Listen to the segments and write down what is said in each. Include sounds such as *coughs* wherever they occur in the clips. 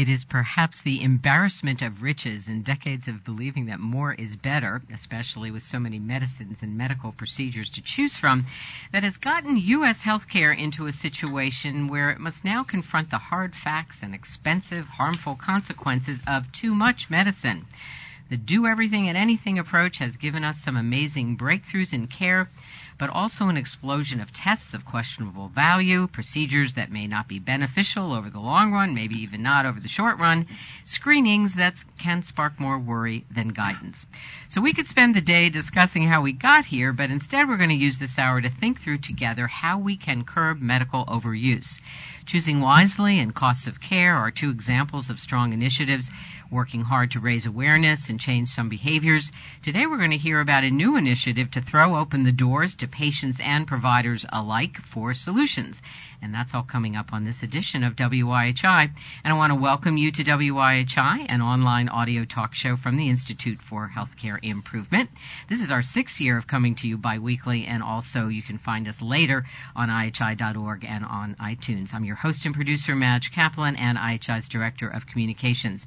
It is perhaps the embarrassment of riches and decades of believing that more is better, especially with so many medicines and medical procedures to choose from, that has gotten U.S. healthcare into a situation where it must now confront the hard facts and expensive, harmful consequences of too much medicine. The do everything and anything approach has given us some amazing breakthroughs in care but also an explosion of tests of questionable value, procedures that may not be beneficial over the long run, maybe even not over the short run, screenings that can spark more worry than guidance. So we could spend the day discussing how we got here, but instead we're going to use this hour to think through together how we can curb medical overuse. Choosing wisely and costs of care are two examples of strong initiatives working hard to raise awareness and change some behaviors. Today we're going to hear about a new initiative to throw open the doors to patients and providers alike for solutions. And that's all coming up on this edition of WIHI. And I want to welcome you to WIHI, an online audio talk show from the Institute for Healthcare Improvement. This is our sixth year of coming to you biweekly, and also you can find us later on IHI.org and on iTunes. I'm your host and producer, Madge Kaplan, and IHI's Director of Communications.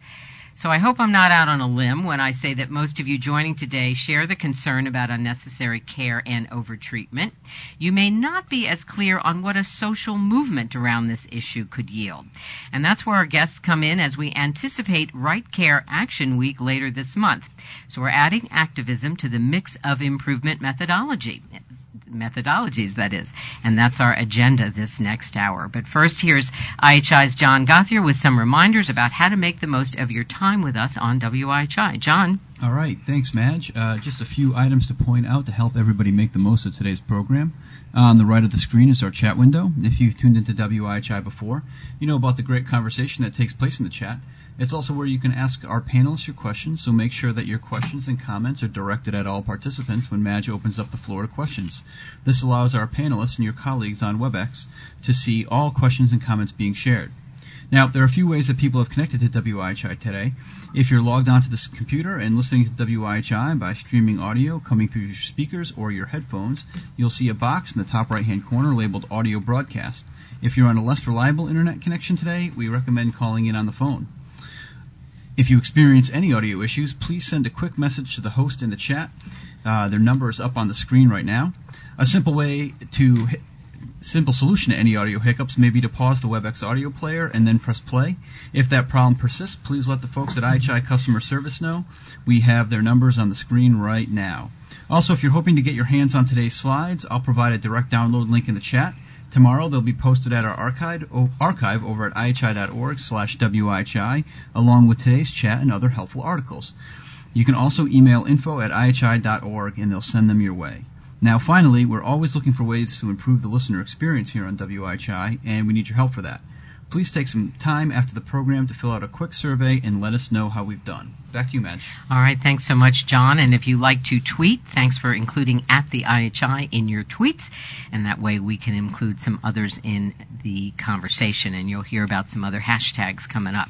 So I hope I'm not out on a limb when I say that most of you joining today share the concern about unnecessary care and overtreatment. You may not be as clear on what a social movement around this issue could yield. And that's where our guests come in as we anticipate Right Care Action Week later this month. So we're adding activism to the mix of improvement methodology methodologies, that is. And that's our agenda this next hour. But first, here's IHI's John Gothier with some reminders about how to make the most of your time with us on WIHI. John? All right, thanks, Madge. Uh, just a few items to point out to help everybody make the most of today's program. On the right of the screen is our chat window. If you've tuned into WIHI before, you know about the great conversation that takes place in the chat. It's also where you can ask our panelists your questions, so make sure that your questions and comments are directed at all participants when Madge opens up the floor to questions. This allows our panelists and your colleagues on WebEx to see all questions and comments being shared. Now, there are a few ways that people have connected to WIHI today. If you're logged onto this computer and listening to WIHI by streaming audio coming through your speakers or your headphones, you'll see a box in the top right hand corner labeled Audio Broadcast. If you're on a less reliable internet connection today, we recommend calling in on the phone. If you experience any audio issues, please send a quick message to the host in the chat. Uh, their number is up on the screen right now. A simple way to simple solution to any audio hiccups may be to pause the WebEx audio player and then press play. If that problem persists, please let the folks at IHI Customer Service know. We have their numbers on the screen right now. Also, if you're hoping to get your hands on today's slides, I'll provide a direct download link in the chat. Tomorrow they'll be posted at our archive, archive over at ihi.org slash wihi, along with today's chat and other helpful articles. You can also email info at ihi.org and they'll send them your way. Now, finally, we're always looking for ways to improve the listener experience here on WIHI, and we need your help for that. Please take some time after the program to fill out a quick survey and let us know how we've done. Back to you, Madge. All right, thanks so much, John. And if you like to tweet, thanks for including at the IHI in your tweets, and that way we can include some others in the conversation, and you'll hear about some other hashtags coming up.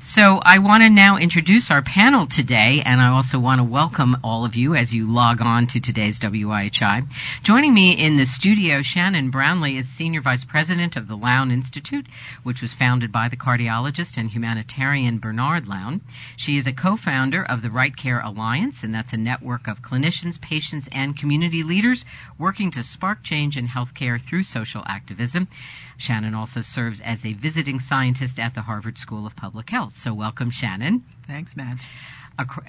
So I want to now introduce our panel today, and I also want to welcome all of you as you log on to today's WIHI. Joining me in the studio, Shannon Brownlee is Senior Vice President of the Lown Institute, which was founded by the cardiologist and humanitarian Bernard Lown. She is a co co-founder of the Right Care Alliance, and that's a network of clinicians, patients, and community leaders working to spark change in healthcare through social activism. Shannon also serves as a visiting scientist at the Harvard School of Public Health. So welcome, Shannon. Thanks, Madge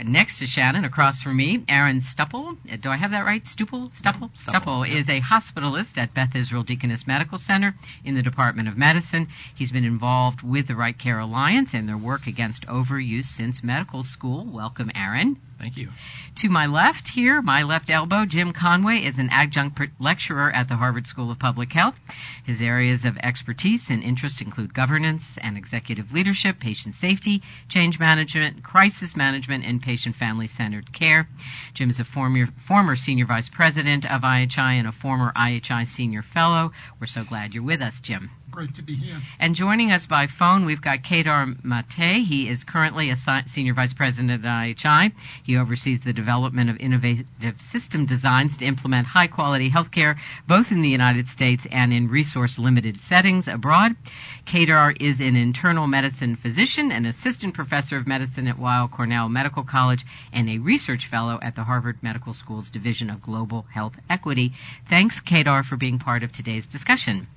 next to Shannon, across from me, Aaron Stupple. Do I have that right? Stupple? Stupple? Stupple is a hospitalist at Beth Israel Deaconess Medical Center in the Department of Medicine. He's been involved with the Right Care Alliance and their work against overuse since medical school. Welcome, Aaron. Thank you. To my left here, my left elbow, Jim Conway is an adjunct lecturer at the Harvard School of Public Health. His areas of expertise and interest include governance and executive leadership, patient safety, change management, crisis management, and patient family centered care. Jim is a former, former senior vice president of IHI and a former IHI senior fellow. We're so glad you're with us, Jim. Great to be here. And joining us by phone, we've got Kedar Mate. He is currently a Senior Vice President at IHI. He oversees the development of innovative system designs to implement high quality healthcare, both in the United States and in resource limited settings abroad. Kedar is an internal medicine physician, an assistant professor of medicine at Weill Cornell Medical College, and a research fellow at the Harvard Medical School's Division of Global Health Equity. Thanks, Kedar, for being part of today's discussion.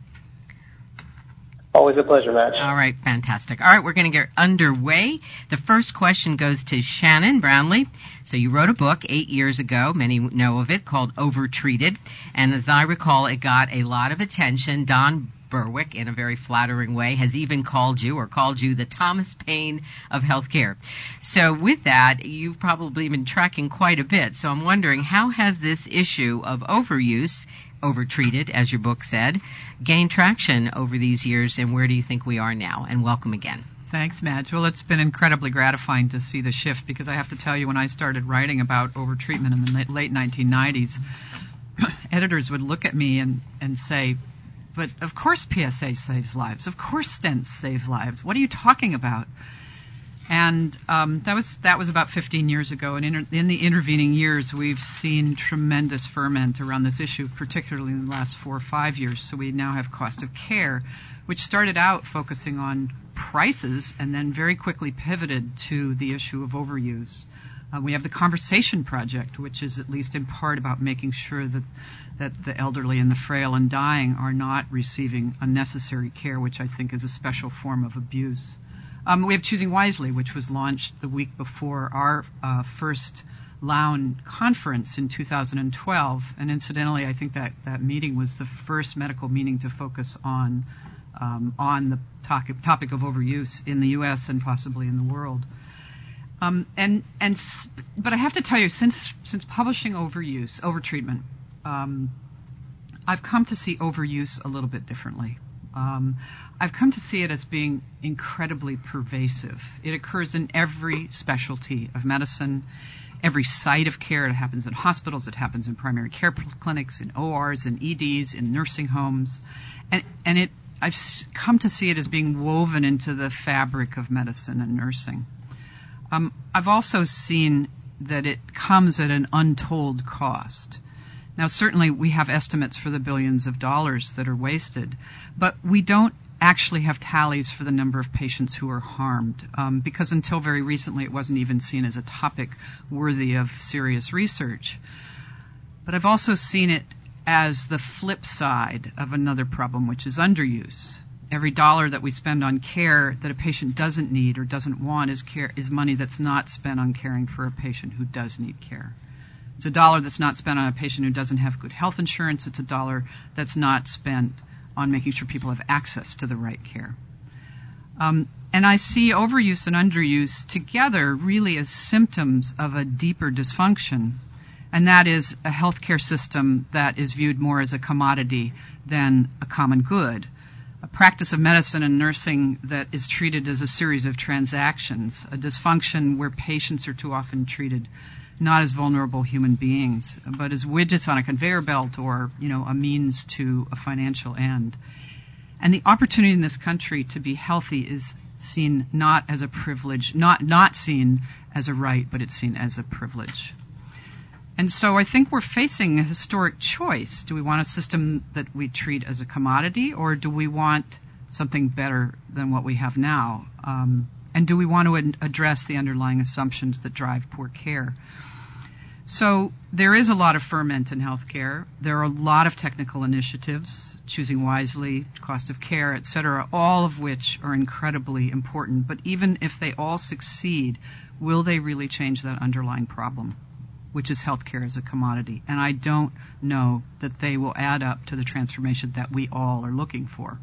Always a pleasure, Matt. All right, fantastic. All right, we're going to get underway. The first question goes to Shannon Brownlee. So you wrote a book eight years ago, many know of it, called Overtreated. And as I recall, it got a lot of attention. Don Berwick, in a very flattering way, has even called you or called you the Thomas Paine of healthcare. So with that, you've probably been tracking quite a bit. So I'm wondering, how has this issue of overuse overtreated, as your book said, gained traction over these years, and where do you think we are now? And welcome again. Thanks, Madge. Well, it's been incredibly gratifying to see the shift because I have to tell you, when I started writing about overtreatment in the late 1990s, *coughs* editors would look at me and, and say, but of course PSA saves lives. Of course stents save lives. What are you talking about? And um, that was that was about 15 years ago. And in, in, the intervening years, we've seen tremendous ferment around this issue, particularly in the last four or five years. So we now have cost of care, which started out focusing on prices and then very quickly pivoted to the issue of overuse. Uh, we have the Conversation Project, which is at least in part about making sure that that the elderly and the frail and dying are not receiving unnecessary care, which I think is a special form of abuse. Um, we have Choosing Wisely, which was launched the week before our uh, first Lown conference in 2012. And incidentally, I think that that meeting was the first medical meeting to focus on um, on the topic, topic of overuse in the U.S. and possibly in the world. Um, and and but I have to tell you, since since publishing overuse, overtreatment, um, I've come to see overuse a little bit differently. Um, I've come to see it as being incredibly pervasive. It occurs in every specialty of medicine, every site of care. It happens in hospitals, it happens in primary care clinics, in ORs, in EDs, in nursing homes, and and it. I've come to see it as being woven into the fabric of medicine and nursing. Um, I've also seen that it comes at an untold cost. Now, certainly we have estimates for the billions of dollars that are wasted, but we don't actually have tallies for the number of patients who are harmed um, because until very recently it wasn't even seen as a topic worthy of serious research. But I've also seen it as the flip side of another problem, which is underuse. Every dollar that we spend on care that a patient doesn't need or doesn't want is care is money that's not spent on caring for a patient who does need care. It's a dollar that's not spent on a patient who doesn't have good health insurance. It's a dollar that's not spent on making sure people have access to the right care. Um, and I see overuse and underuse together really as symptoms of a deeper dysfunction, and that is a healthcare system that is viewed more as a commodity than a common good. A practice of medicine and nursing that is treated as a series of transactions, a dysfunction where patients are too often treated not as vulnerable human beings, but as widgets on a conveyor belt or, you know, a means to a financial end. And the opportunity in this country to be healthy is seen not as a privilege, not, not seen as a right, but it's seen as a privilege. And so I think we're facing a historic choice. Do we want a system that we treat as a commodity, or do we want something better than what we have now? Um, and do we want to ad- address the underlying assumptions that drive poor care? So there is a lot of ferment in healthcare. There are a lot of technical initiatives, choosing wisely, cost of care, et cetera, all of which are incredibly important. But even if they all succeed, will they really change that underlying problem, which is healthcare as a commodity? And I don't know that they will add up to the transformation that we all are looking for.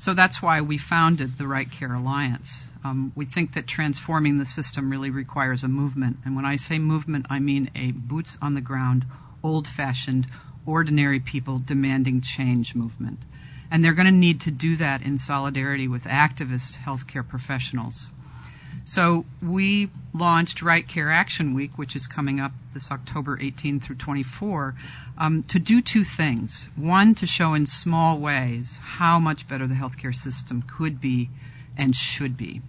So that's why we founded the Right Care Alliance. Um, we think that transforming the system really requires a movement. And when I say movement, I mean a boots on the ground, old fashioned, ordinary people demanding change movement. And they're going to need to do that in solidarity with activist healthcare professionals. So we launched Right Care Action Week, which is coming up this October 18 through 24, um, to do two things. One, to show in small ways how much better the healthcare system could be and should be.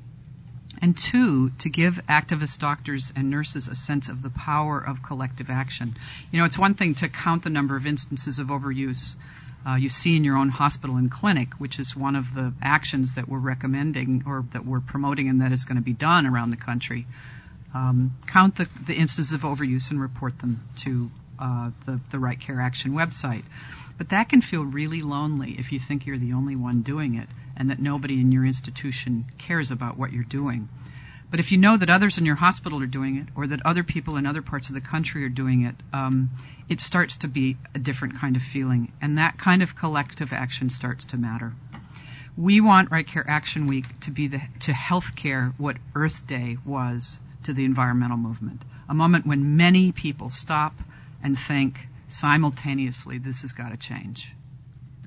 And two, to give activist doctors and nurses a sense of the power of collective action. You know, it's one thing to count the number of instances of overuse uh, you see in your own hospital and clinic, which is one of the actions that we're recommending or that we're promoting and that is going to be done around the country. Um, count the, the instances of overuse and report them to uh, the, the Right Care Action website. But that can feel really lonely if you think you're the only one doing it and that nobody in your institution cares about what you're doing. But if you know that others in your hospital are doing it, or that other people in other parts of the country are doing it, um, it starts to be a different kind of feeling, and that kind of collective action starts to matter. We want Right Care Action Week to be the, to healthcare what Earth Day was to the environmental movement, a moment when many people stop and think simultaneously, this has got to change.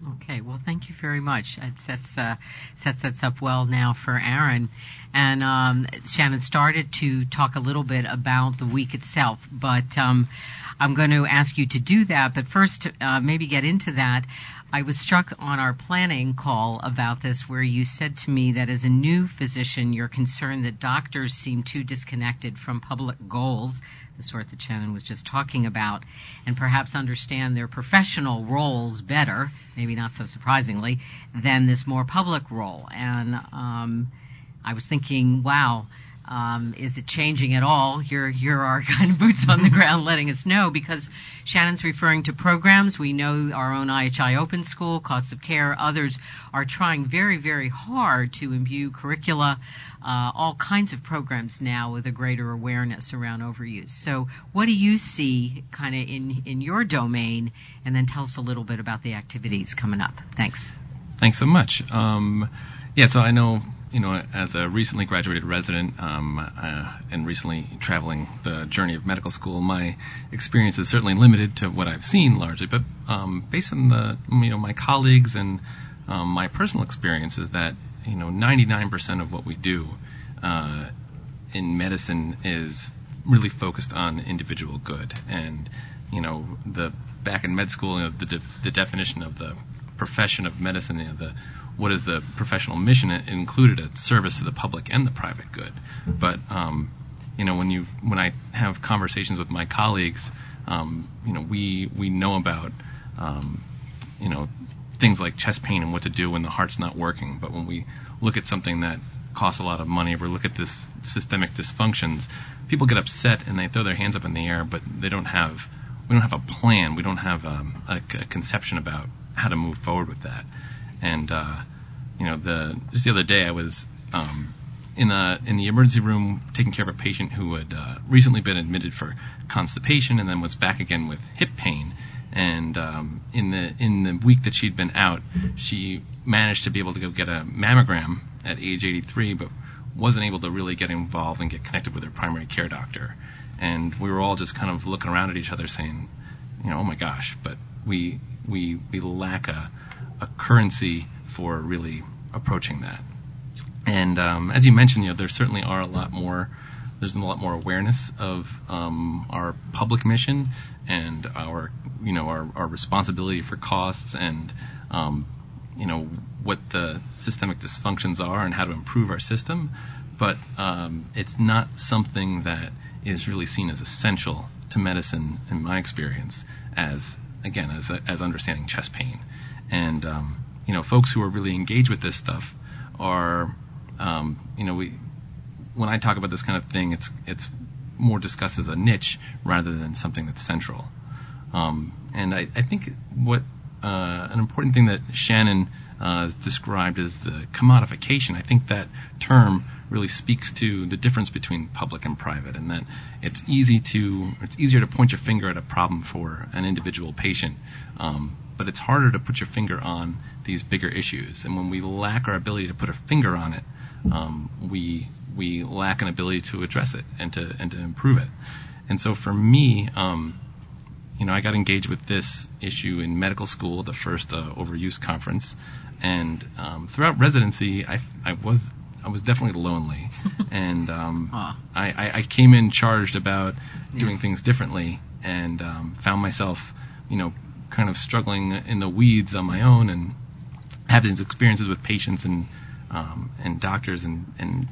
Okay, well, thank you very much. It sets uh, sets up well now for Aaron. And um, Shannon started to talk a little bit about the week itself, but um, I'm going to ask you to do that. But first, uh, maybe get into that. I was struck on our planning call about this, where you said to me that as a new physician, you're concerned that doctors seem too disconnected from public goals the sort that Shannon was just talking about, and perhaps understand their professional roles better, maybe not so surprisingly, than this more public role. And um, I was thinking, wow, um, is it changing at all? Here, here are *laughs* kind of boots on the ground letting us know because Shannon's referring to programs. We know our own IHI Open School, Costs of Care, others are trying very, very hard to imbue curricula, uh, all kinds of programs now with a greater awareness around overuse. So, what do you see kind of in in your domain? And then tell us a little bit about the activities coming up. Thanks. Thanks so much. Um, yeah, so I know you know, as a recently graduated resident um, uh, and recently traveling the journey of medical school, my experience is certainly limited to what I've seen largely. But um, based on the, you know, my colleagues and um, my personal experience is that, you know, 99% of what we do uh, in medicine is really focused on individual good. And, you know, the back in med school, you know, the, def- the definition of the profession of medicine, you know, the what is the professional mission? It included a service to the public and the private good. But um, you know, when you when I have conversations with my colleagues, um, you know, we we know about um, you know things like chest pain and what to do when the heart's not working. But when we look at something that costs a lot of money, or look at this systemic dysfunctions, people get upset and they throw their hands up in the air, but they don't have we don't have a plan. We don't have um, a, a conception about how to move forward with that. And uh, you know, the just the other day I was um, in the in the emergency room taking care of a patient who had uh, recently been admitted for constipation and then was back again with hip pain. And um, in the in the week that she'd been out, she managed to be able to go get a mammogram at age 83, but wasn't able to really get involved and get connected with her primary care doctor. And we were all just kind of looking around at each other, saying, you know, oh my gosh, but we we we lack a a currency for really approaching that. And um, as you mentioned, you know, there certainly are a lot more. There's a lot more awareness of um, our public mission and our, you know, our, our responsibility for costs and, um, you know, what the systemic dysfunctions are and how to improve our system. But um, it's not something that is really seen as essential to medicine, in my experience, as again as as understanding chest pain. And um, you know, folks who are really engaged with this stuff are, um, you know, we when I talk about this kind of thing, it's it's more discussed as a niche rather than something that's central. Um, and I, I think what uh, an important thing that Shannon uh, described as the commodification. I think that term really speaks to the difference between public and private, and that it's easy to it's easier to point your finger at a problem for an individual patient, um, but it's harder to put your finger on these bigger issues. And when we lack our ability to put a finger on it, um, we we lack an ability to address it and to and to improve it. And so for me, um, you know, I got engaged with this issue in medical school, the first uh, overuse conference, and um, throughout residency, I, I was I was definitely lonely, *laughs* and um, I, I, I came in charged about doing Yeah. things differently, and um, found myself, you know, kind of struggling in the weeds on my own, and having these experiences with patients and um, and doctors, and and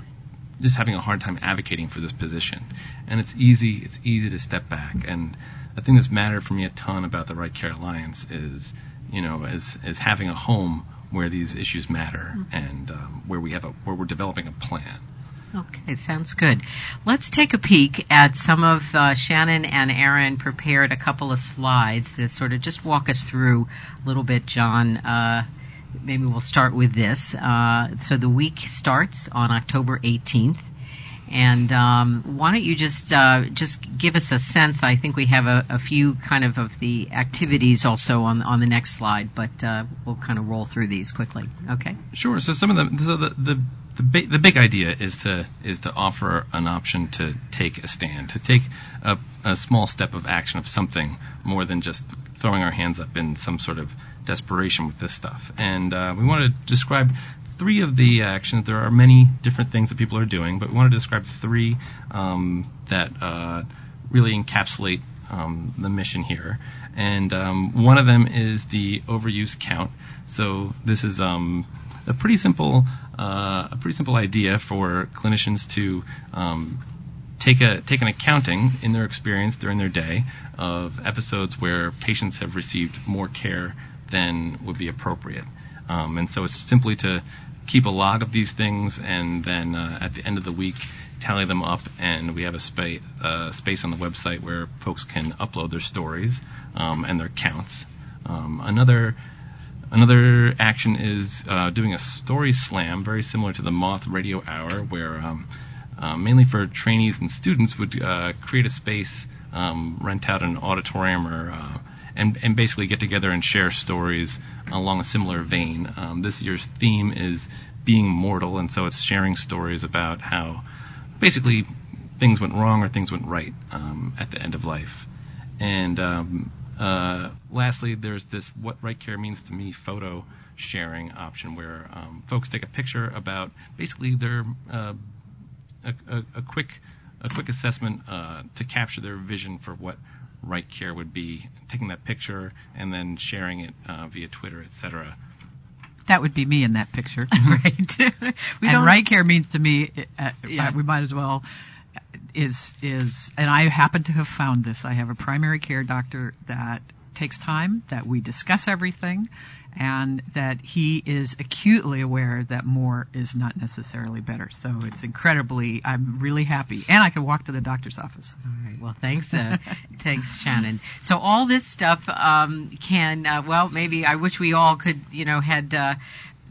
just having a hard time advocating for this position. And it's easy, it's easy to step back. And the thing that's mattered for me a ton about the Right Care Alliance is, you know, is is having a home where these issues matter and um, where we have a where we're developing a plan. Okay, sounds good. Let's take a peek at some of uh, Shannon and Aaron prepared a couple of slides that sort of just walk us through a little bit, John. Uh, maybe we'll start with this. Uh, so the week starts on October 18th. And um, why don't you just uh, just give us a sense? I think we have a, a few kind of of the activities also on on the next slide, but uh, we'll kind of roll through these quickly. Okay. Sure. So some of them. So the the the, ba- the big idea is to is to offer an option to take a stand, to take a, a small step of action of something more than just throwing our hands up in some sort of desperation with this stuff. And uh, we want to describe three of the actions. There are many different things that people are doing, but we want to describe three um, that uh, really encapsulate um, the mission here. And um, one of them is the overuse count. So this is um, a pretty simple uh, a pretty simple idea for clinicians to um, take a take an accounting in their experience during their day of episodes where patients have received more care than would be appropriate. Um, and so it's simply to keep a log of these things and then uh, at the end of the week tally them up and we have a spa- uh, space on the website where folks can upload their stories um, and their counts. Um, another Another action is uh, doing a story slam, very similar to the Moth Radio Hour, where um, uh, mainly for trainees and students would uh, create a space, um, rent out an auditorium, or uh, and, and basically get together and share stories along a similar vein. Um, this year's theme is being mortal, and so it's sharing stories about how basically things went wrong or things went right um, at the end of life. And um, uh, lastly, there's this what right care means to me photo sharing option where um, folks take a picture about basically their uh, a, a, a quick a quick assessment uh, to capture their vision for what right care would be, taking that picture and then sharing it uh, via Twitter, etc. That would be me in that picture. *laughs* right. *laughs* we and right care means to me, uh, Yeah. we might as well is is and I happen to have found this. I have a primary care doctor that takes time, that we discuss everything, and that he is acutely aware that more is not necessarily better. So it's incredibly I'm really happy. And I can walk to the doctor's office. All right. Well, thanks, uh, *laughs* thanks, Shannon. So all this stuff um, can, uh, well, maybe I wish we all could, you know, had uh,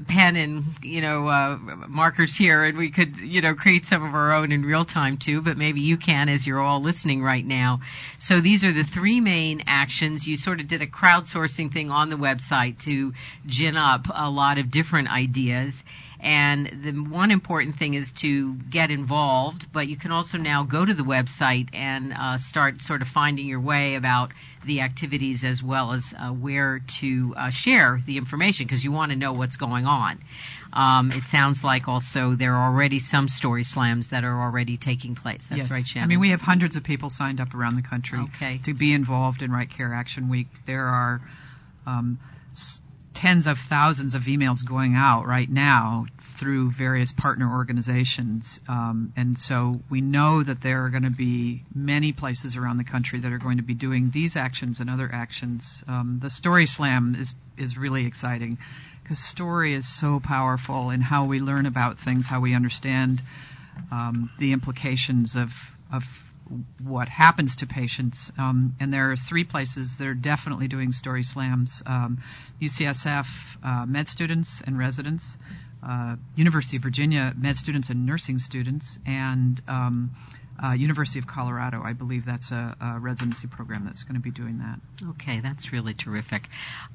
pen and you know uh, markers here, and we could, you know, create some of our own in real time too. But maybe you can, as you're all listening right now. So these are the three main actions. You sort of did a crowdsourcing thing on the website to gin up a lot of different ideas. And the one important thing is to get involved, but you can also now go to the website and uh, start sort of finding your way about the activities as well as uh, where to uh, share the information because you want to know what's going on. Um, it sounds like also there are already some story slams that are already taking place. That's yes. right, Shannon. I mean, we have hundreds of people signed up around the country Okay. to be involved in Right Care Action Week. There are um, s- tens of thousands of emails going out right now through various partner organizations. Um, and so we know that there are going to be many places around the country that are going to be doing these actions and other actions. Um, the Story Slam is, is really exciting because story is so powerful in how we learn about things, how we understand um, the implications of of what happens to patients. Um, and there are three places that are definitely doing story slams: um, UCSF uh, med students and residents, uh, University of Virginia med students and nursing students, and um, uh, University of Colorado. I believe that's a, a residency program that's going to be doing that. Okay, that's really terrific.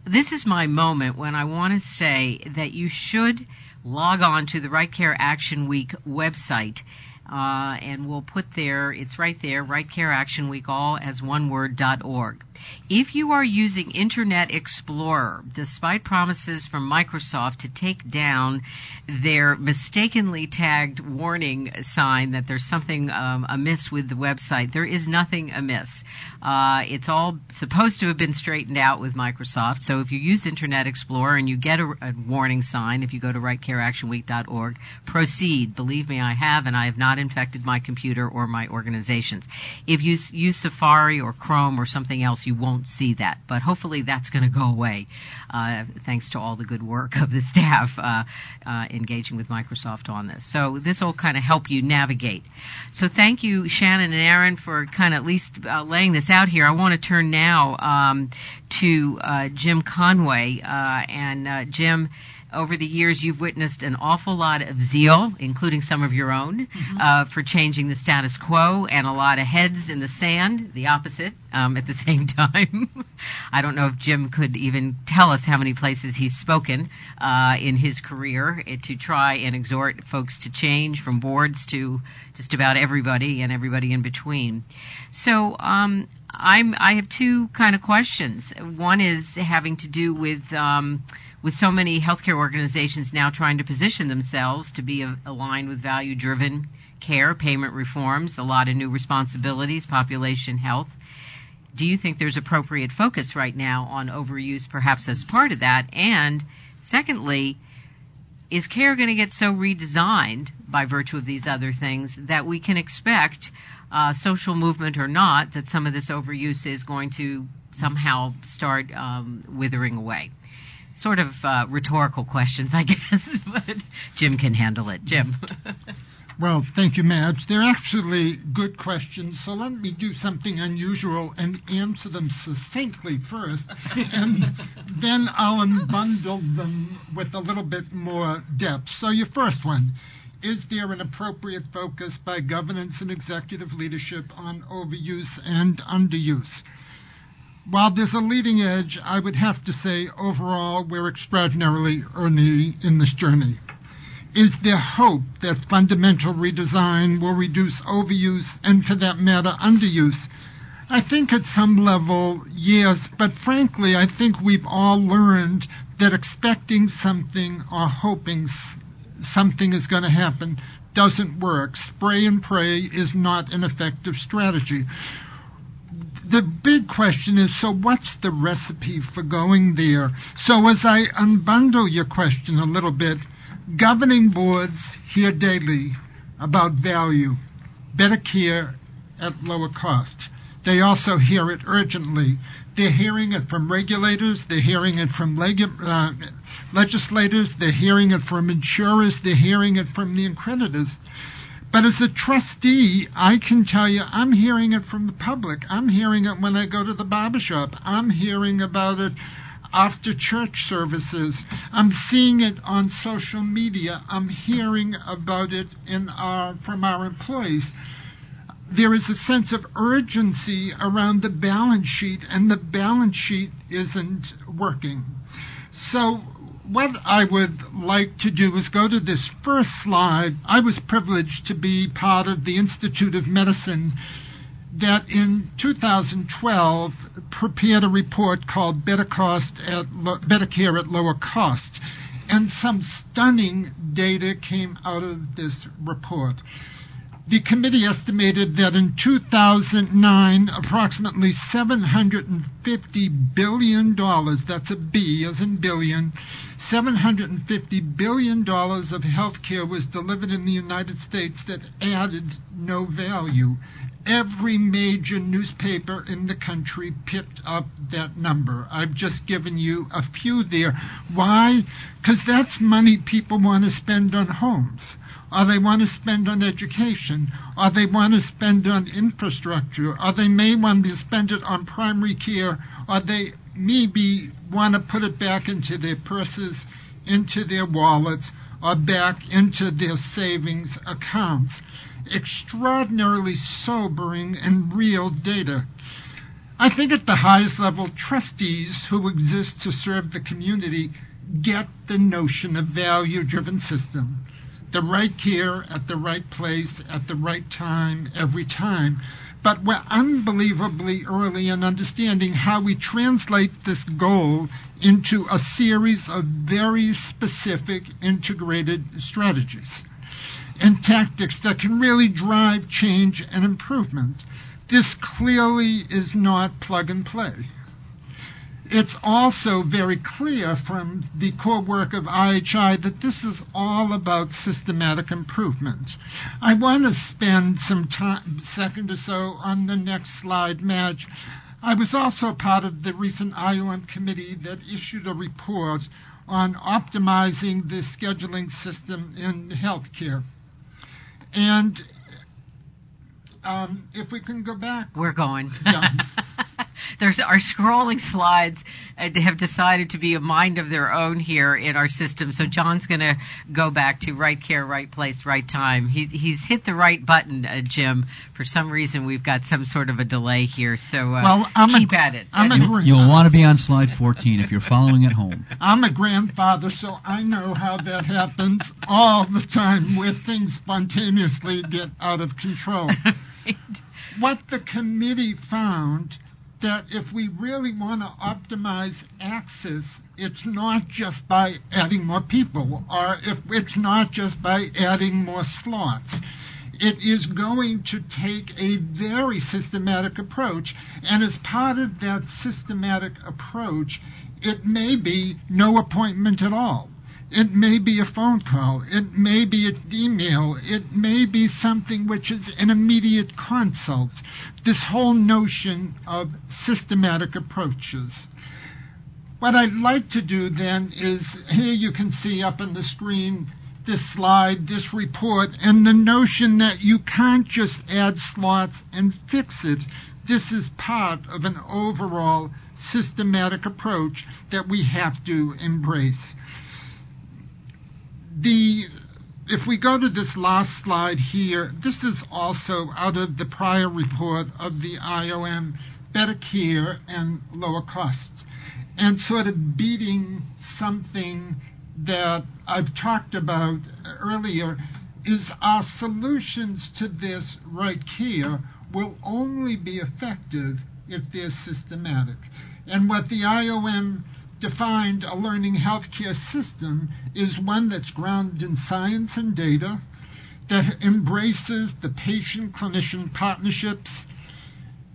This is my moment when I want to say that you should log on to the Right Care Action Week website uh, and we'll put there, it's right there, Right Care Action Week, all as one word, dot org. If you are using Internet Explorer, despite promises from Microsoft to take down their mistakenly tagged warning sign that there's something um, amiss with the website, there is nothing amiss. Uh, it's all supposed to have been straightened out with Microsoft. So if you use Internet Explorer and you get a, a warning sign, if you go to rightcareactionweek.org, proceed. Believe me, I have, and I have not infected my computer or my organizations. If you use Safari or Chrome or something else, you won't see that. But hopefully that's going to go away, uh, thanks to all the good work of the *laughs* staff uh, uh, engaging with Microsoft on this. So this will kind of help you navigate. So thank you, Shannon and Aaron, for kind of at least uh, laying this out here. I want to turn now um, to uh, Jim Conway uh, and Jim over the years, you've witnessed an awful lot of zeal, including some of your own, mm-hmm. uh, for changing the status quo, and a lot of heads in the sand, the opposite, um, at the *laughs* same time. I don't know if Jim could even tell us how many places he's spoken uh, in his career eh, to try and exhort folks to change from boards to just about everybody and everybody in between. So, um, I'm, I have two kind of questions. One is having to do with, um, with so many healthcare organizations now trying to position themselves to be a, aligned with value driven care, payment reforms, a lot of new responsibilities, population health. Do you think there's appropriate focus right now on overuse perhaps as part of that? And secondly, is care going to get so redesigned by virtue of these other things that we can expect, uh, social movement or not, that some of this overuse is going to somehow start um, withering away? Sort of uh, rhetorical questions, I *laughs* guess, but Jim can handle it. Jim. *laughs* well, thank you, Madge. They're actually good questions, so let me do something unusual and answer them succinctly first, *laughs* and then I'll unbundle them with a little bit more depth. So, your first one. Is there an appropriate focus by governance and executive leadership on overuse and underuse? While there's a leading edge, I would have to say overall we're extraordinarily early in this journey. Is there hope that fundamental redesign will reduce overuse and, for that matter, underuse? I think at some level, yes, but frankly, I think we've all learned that expecting something or hoping something is going to happen doesn't work. Spray and pray is not an effective strategy the big question is so what's the recipe for going there? So as I unbundle your question a little bit, governing boards hear daily about value, better care at lower cost. They also hear it urgently. They're hearing it from regulators, they're hearing it from leg- uh, legislators, they're hearing it from insurers, they're hearing it from the accreditors. But as a trustee, I can tell you, I'm hearing it from the public. I'm hearing it when I go to the barbershop. I'm hearing about it after church services. I'm seeing it on social media. I'm hearing about it in our, from our employees. There is a sense of urgency around the balance sheet, and the balance sheet isn't working. So what I would like to do is go to this first slide. I was privileged to be part of the Institute of Medicine that in 2012 prepared a report called Better Cost at Lo- Better Care at Lower Cost. And some stunning data came out of this report. The committee estimated that in 2009, approximately $750 billion, that's a B as in billion, $750 billion of health care was delivered in the United States that added no value. Every major newspaper in the country picked up that number. I've just given you a few there. Why? Because that's money people want to spend on homes or they want to spend on education, or they want to spend on infrastructure, or they may want to spend it on primary care, or they maybe want to put it back into their purses, into their wallets, or back into their savings accounts. Extraordinarily sobering and real data. I think at the highest level, trustees who exist to serve the community get the notion of value driven system the right care at the right place at the right time every time. But we're unbelievably early in understanding how we translate this goal into a series of very specific integrated strategies and tactics that can really drive change and improvement. This clearly is not plug and play. It's also very clear from the core work of IHI that this is all about systematic improvement. I want to spend some time, second or so, on the next slide, Madge. I was also part of the recent IOM committee that issued a report on optimizing the scheduling system in healthcare. And um, if we can go back. We're going. Yeah. *laughs* *laughs* There's our scrolling slides uh, have decided to be a mind of their own here in our system. So John's going to go back to right care, right place, right time. He, he's hit the right button, uh, Jim. For some reason, we've got some sort of a delay here. So uh, well, I'm keep a, at it. I'm a, You'll, you'll want to be on slide 14 if you're following at home. *laughs* I'm a grandfather, so I know how that happens all the time where things spontaneously get out of control. *laughs* What the committee found that if we really want to optimize access, it's not just by adding more people, or if it's not just by adding more slots. It is going to take a very systematic approach, and as part of that systematic approach, it may be no appointment at all. It may be a phone call. It may be an email. It may be something which is an immediate consult. This whole notion of systematic approaches. What I'd like to do then is here you can see up on the screen this slide, this report, and the notion that you can't just add slots and fix it. This is part of an overall systematic approach that we have to embrace the if we go to this last slide here, this is also out of the prior report of the IOM, better care and lower costs, and sort of beating something that I've talked about earlier is our solutions to this right care will only be effective if they're systematic. And what the IOM defined a learning healthcare system is one that's grounded in science and data, that embraces the patient clinician partnerships,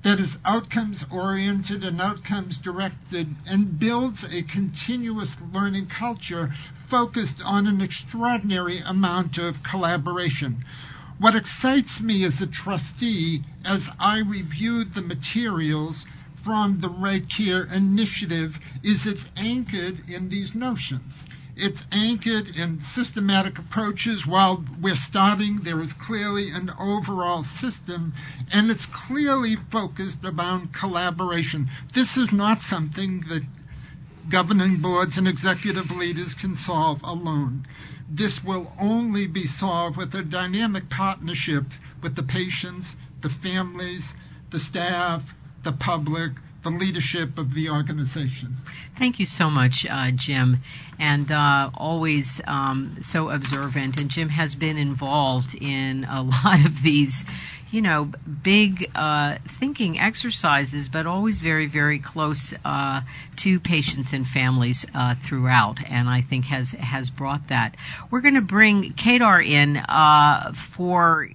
that is outcomes oriented and outcomes directed, and builds a continuous learning culture focused on an extraordinary amount of collaboration. What excites me as a trustee as I reviewed the materials from the Right Care Initiative is it's anchored in these notions. It's anchored in systematic approaches. While we're starting, there is clearly an overall system, and it's clearly focused around collaboration. This is not something that governing boards and executive leaders can solve alone. This will only be solved with a dynamic partnership with the patients, the families, the staff, the public, the leadership of the organization. Thank you so much, uh, Jim, and uh, always um, so observant. And Jim has been involved in a *laughs* lot of these, you know, big uh, thinking exercises, but always very, very close uh, to patients and families uh, throughout. And I think has has brought that. We're going to bring Kedar in uh, for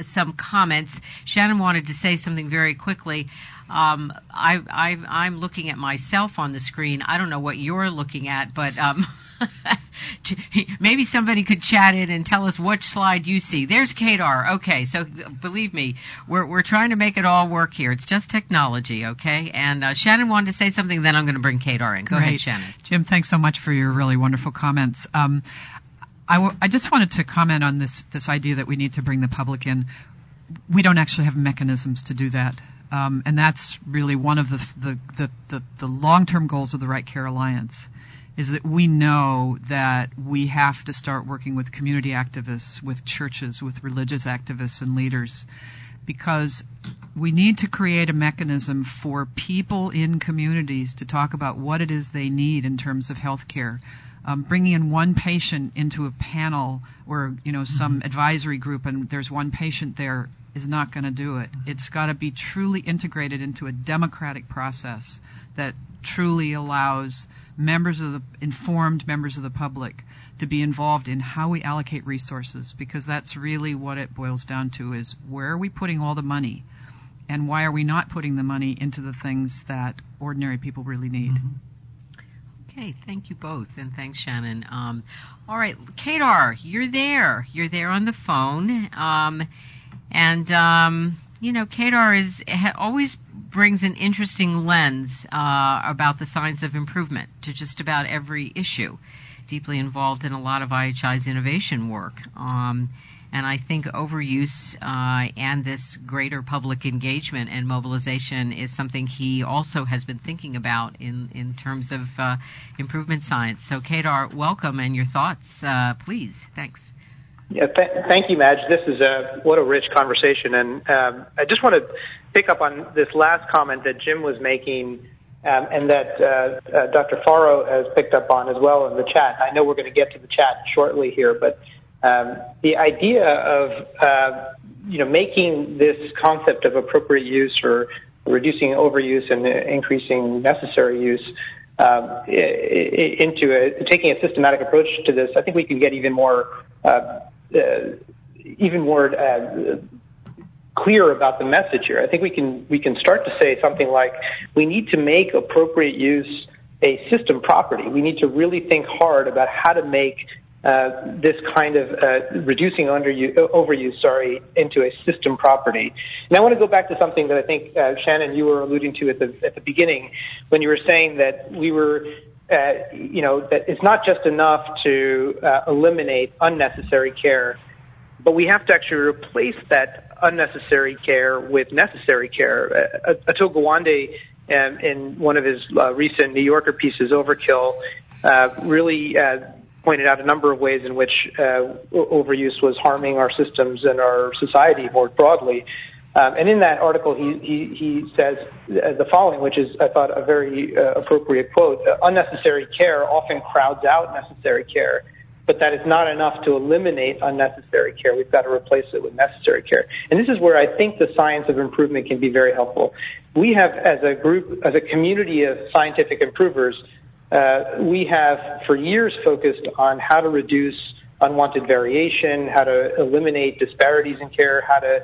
some comments. Shannon wanted to say something very quickly. Um, I, I, am looking at myself on the screen. I don't know what you're looking at, but um, *laughs* *laughs* maybe somebody could chat in and tell us which slide you see. There's Kedar. Okay, so believe me, we're we're trying to make it all work here. It's just technology, okay? And uh, Shannon wanted to say something, then I'm going to bring Kedar in. Go ahead, Shannon. Jim, thanks so much for your really wonderful comments. Um, I, w- I just wanted to comment on this this idea that we need to bring the public in. We don't actually have mechanisms to do that. Um, and that's really one of the, the, the, the, the long-term goals of the Right Care Alliance is that we know that we have to start working with community activists, with churches, with religious activists and leaders because we need to create a mechanism for people in communities to talk about what it is they need in terms of health care. Um, bringing in one patient into a panel or you know some advisory group and there's one patient there is not going to do it. It's got to be truly integrated into a democratic process that truly allows members of the informed members of the public to be involved in how we allocate resources because that's really what it boils down to is where are we putting all the money and why are we not putting the money into the things that ordinary people really need? Okay, thank you both, and thanks, Shannon. Um, all right, Kedar, you're there. You're there on the phone, um, and um, you know, Kedar is ha, always brings an interesting lens uh, about the science of improvement to just about every issue. Deeply involved in a lot of IHI's innovation work. Um, and I think overuse uh, and this greater public engagement and mobilization is something he also has been thinking about in, in terms of uh, improvement science. So, Kedar, welcome and your thoughts, uh, please. Thanks. Yeah, th- thank you, Madge. This is a what a rich conversation, and um, I just want to pick up on this last comment that Jim was making, um, and that uh, uh, Dr. Farrow has picked up on as well in the chat. I know we're going to get to the chat shortly here, but um, the idea of uh, you know making this concept of appropriate use or reducing overuse and increasing necessary use um, into a, taking a systematic approach to this, I think we can get even more uh, uh, even more uh, clear about the message here. I think we can we can start to say something like we need to make appropriate use a system property. We need to really think hard about how to make uh, this kind of uh, reducing under overuse, sorry, into a system property. And I want to go back to something that I think uh, Shannon you were alluding to at the at the beginning when you were saying that we were. Uh, you know that it's not just enough to uh, eliminate unnecessary care, but we have to actually replace that unnecessary care with necessary care. Uh, Atul Gawande, um, in one of his recent New Yorker pieces, Overkill, really pointed out a number of ways in which uh, overuse was harming our systems and our society more broadly. Um, and in that article, he, says the following, which is, I thought, a very uh, appropriate quote. Unnecessary care often crowds out necessary care, but that is not enough to eliminate unnecessary care. We've got to replace it with necessary care. And this is where I think the science of improvement can be very helpful. We have, as a group, as a community of scientific improvers, uh, we have for years focused on how to reduce unwanted variation, how to eliminate disparities in care, how to uh,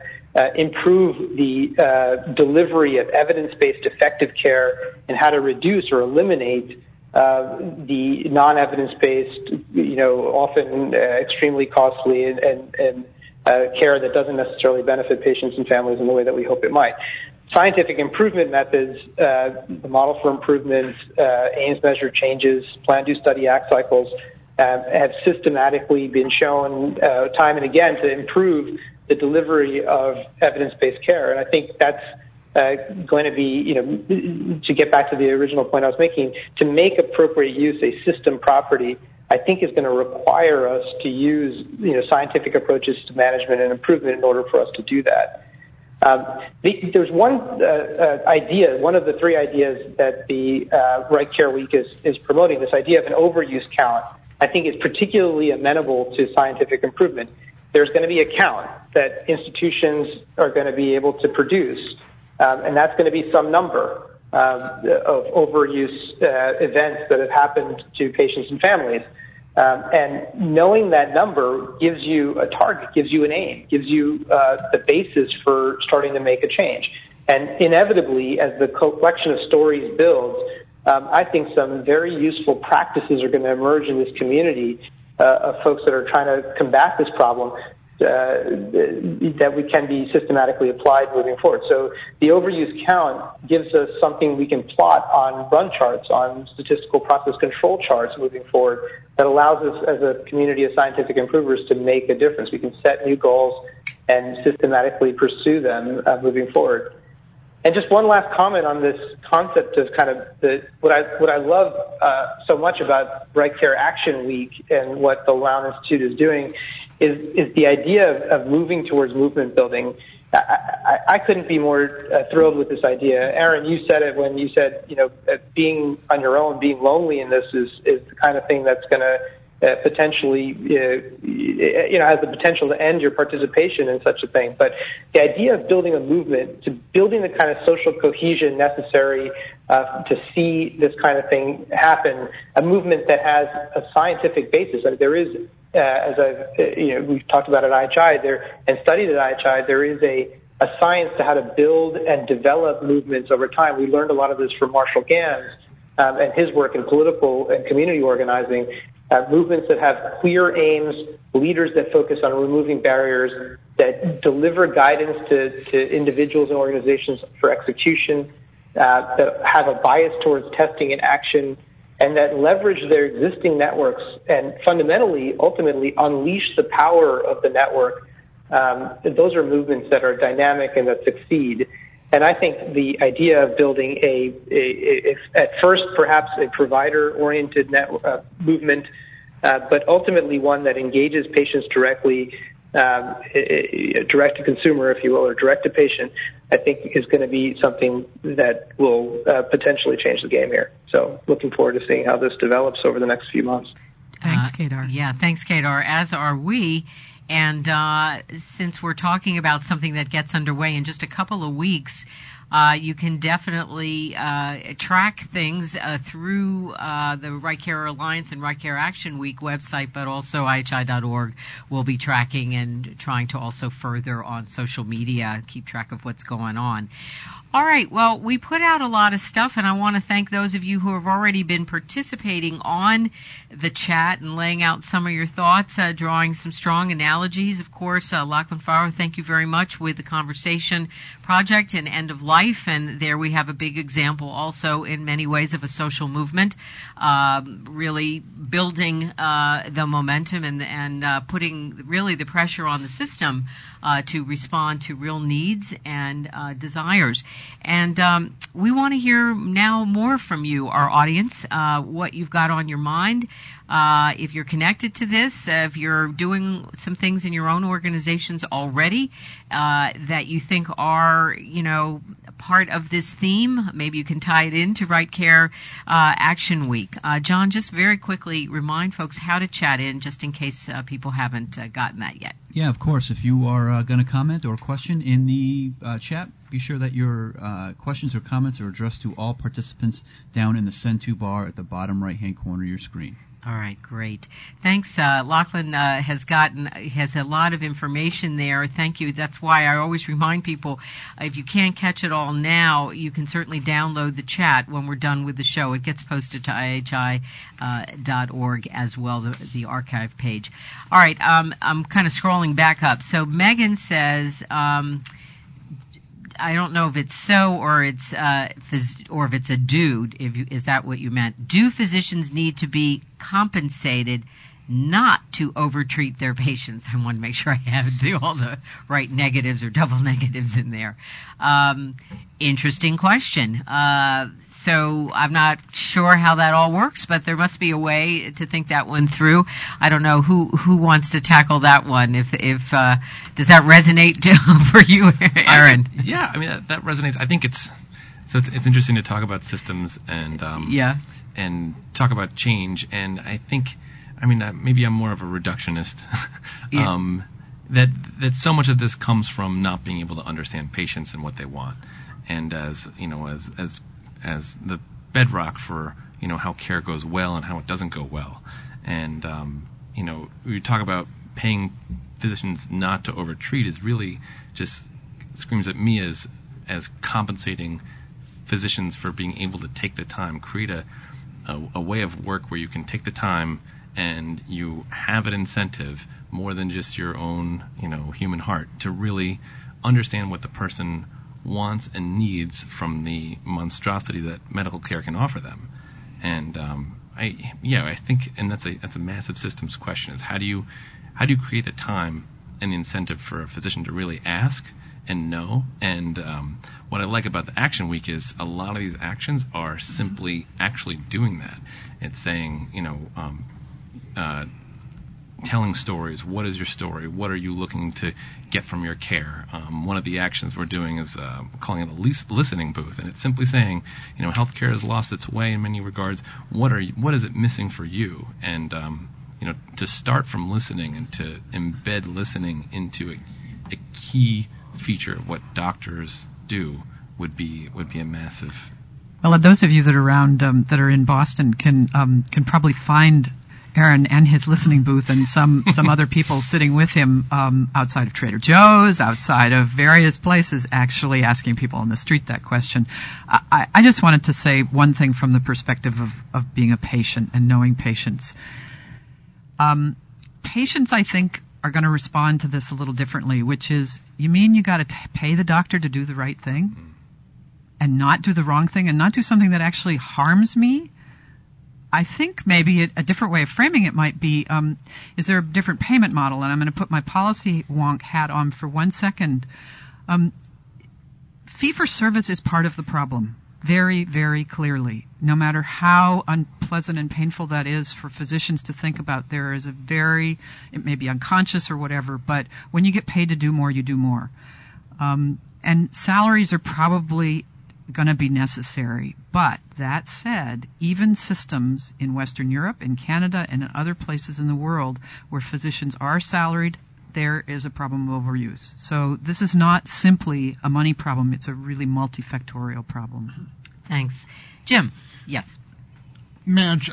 improve the uh, delivery of evidence-based effective care, and how to reduce or eliminate uh, the non-evidence-based, you know, often uh, extremely costly and, uh, care that doesn't necessarily benefit patients and families in the way that we hope it might. Scientific improvement methods, uh, the model for improvement, uh, aims measure changes, plan, do, study, act cycles uh, have systematically been shown uh, time and again to improve the delivery of evidence-based care. And I think that's uh, going to be, you know, to get back to the original point I was making, to make appropriate use a system property, I think is going to require us to use, you know, scientific approaches to management and improvement in order for us to do that. Um, there's one uh, uh, idea, one of the three ideas that the Right Care Week is promoting, this idea of an overuse count, I think is particularly amenable to scientific improvement. There's going to be a count that institutions are going to be able to produce, um, and that's going to be some number um, of overuse uh, events that have happened to patients and families. Um, and knowing that number gives you a target, gives you an aim, gives you uh, the basis for starting to make a change. And inevitably, as the collection of stories builds, um, I think some very useful practices are going to emerge in this community uh, of folks that are trying to combat this problem uh, that we can be systematically applied moving forward. So the overuse count gives us something we can plot on run charts, on statistical process control charts moving forward that allows us as a community of scientific improvers to make a difference. We can set new goals and systematically pursue them uh, moving forward. And just one last comment on this concept of kind of the what I what I love uh, so much about Right Care Action Week and what the Lown Institute is doing is is the idea of, of moving towards movement building. I, I, I couldn't be more uh, thrilled with this idea. Aaron, you said it when you said, you know, being on your own, being lonely in this is, is the kind of thing that's going to uh, potentially, uh, you know, has the potential to end your participation in such a thing. But the idea of building a movement, to building the kind of social cohesion necessary uh, to see this kind of thing happen, a movement that has a scientific basis. I mean, there is, uh, as I've, uh, you know, we've talked about at IHI there and studied at IHI, there is a a science to how to build and develop movements over time. We learned a lot of this from Marshall Ganz um, and his work in political and community organizing movements that have clear aims, leaders that focus on removing barriers, that deliver guidance to, to individuals and organizations for execution, uh, that have a bias towards testing and action, and that leverage their existing networks and fundamentally, ultimately, unleash the power of the network. Um, those are movements that are dynamic and that succeed. And I think the idea of building a, a, a at first perhaps a provider-oriented net, uh, movement, but ultimately one that engages patients directly, um, direct to consumer, if you will, or direct to patient, I think is going to be something that will uh, potentially change the game here. So looking forward to seeing how this develops over the next few months. Thanks, uh, Kedar. Yeah, thanks, Kedar. As are we. And uh, since we're talking about something that gets underway in just a couple of weeks, uh, you can definitely uh, track things uh, through uh, the Right Care Alliance and Right Care Action Week website, but also IHI.org will be tracking and trying to also further on social media keep track of what's going on. All right, well, we put out a lot of stuff, and I want to thank those of you who have already been participating on the chat and laying out some of your thoughts, uh, drawing some strong analogies. Of course, uh, Lachlan Farrow, thank you very much with the Conversation Project and End of Life life, and there we have a big example also in many ways of a social movement, um, really building uh, the momentum and and uh, putting really the pressure on the system uh, to respond to real needs and uh, desires. And um, we want to hear now more from you, our audience, uh, what you've got on your mind. Uh, if you're connected to this, if you're doing some things in your own organizations already that you think are, you know, part of this theme, maybe you can tie it into Right Care uh, Action Week. Uh, John, just very quickly remind folks how to chat in, just in case uh, people haven't gotten that yet. Yeah, of course. If you are going to comment or question in the chat, be sure that your uh, questions or comments are addressed to all participants down in the send to bar at the bottom right hand corner of your screen. All right, great. Thanks. Uh, Lachlan uh, has gotten has a lot of information there. Thank you. That's why I always remind people if you can't catch it all now, you can certainly download the chat when we're done with the show. It gets posted to ihi.org uh, as well, the, the archive page. All right, um, I'm kind of scrolling back up. So Megan says. Um, I don't know if it's so or it's uh, phys- or if it's a dude. If you, is that what you meant? Do physicians need to be compensated not to overtreat their patients. *laughs* I want to make sure I have the, all the right negatives or double *laughs* negatives in there. Um, interesting question. Uh, so I'm not sure how that all works, but there must be a way to think that one through. I don't know who who wants to tackle that one. If if uh, does that resonate *laughs* for you, Aaron? I, yeah, I mean that, that, resonates. I think it's so it's, it's interesting to talk about systems and um, yeah and talk about change. And I think I mean, uh, maybe I'm more of a reductionist. yeah. *laughs* um, that that so much of this comes from not being able to understand patients and what they want, and as you know, as as as the bedrock for you know how care goes well and how it doesn't go well, and um, you know, we talk about paying physicians not to overtreat is really just screams at me as as compensating physicians for being able to take the time, create a, a, a way of work where you can take the time and you have an incentive more than just your own, you know, human heart to really understand what the person wants and needs from the monstrosity that medical care can offer them. And um, I, yeah, I think, and that's a that's a massive systems question: is how do you how do you create the time and the incentive for a physician to really ask and know? And um, what I like about the Action Week is a lot of these actions are simply actually doing that. It's saying, you know, um, uh, telling stories. What is your story? What are you looking to get from your care? Um, one of the actions we're doing is uh, calling it a least listening booth, and it's simply saying, you know, healthcare has lost its way in many regards. What are you, what is it missing for you? And um, you know, to start from listening and to embed listening into a, a key feature of what doctors do would be would be a massive. Well, those of you that are around um, that are in Boston can um, can probably find Aaron and his listening booth and some some other people sitting with him um, outside of Trader Joe's, outside of various places, actually asking people on the street that question. I, I just wanted to say one thing from the perspective of, of being a patient and knowing patients. Um, patients, I think, are going to respond to this a little differently, which is, you mean you got to pay the doctor to do the right thing? And not do the wrong thing and not do something that actually harms me? I think maybe a, a different way of framing it might be, um, is there a different payment model? And I'm going to put my policy wonk hat on for one second. Um, fee for service is part of the problem very, very clearly. No matter how unpleasant and painful that is for physicians to think about, there is a very, it may be unconscious or whatever, but when you get paid to do more, you do more. Um, and salaries are probably going to be necessary. But that said, even systems in Western Europe, in Canada, and in other places in the world where physicians are salaried, there is a problem of overuse. So this is not simply a money problem, it's a really multifactorial problem. Thanks. Jim, yes. Madge,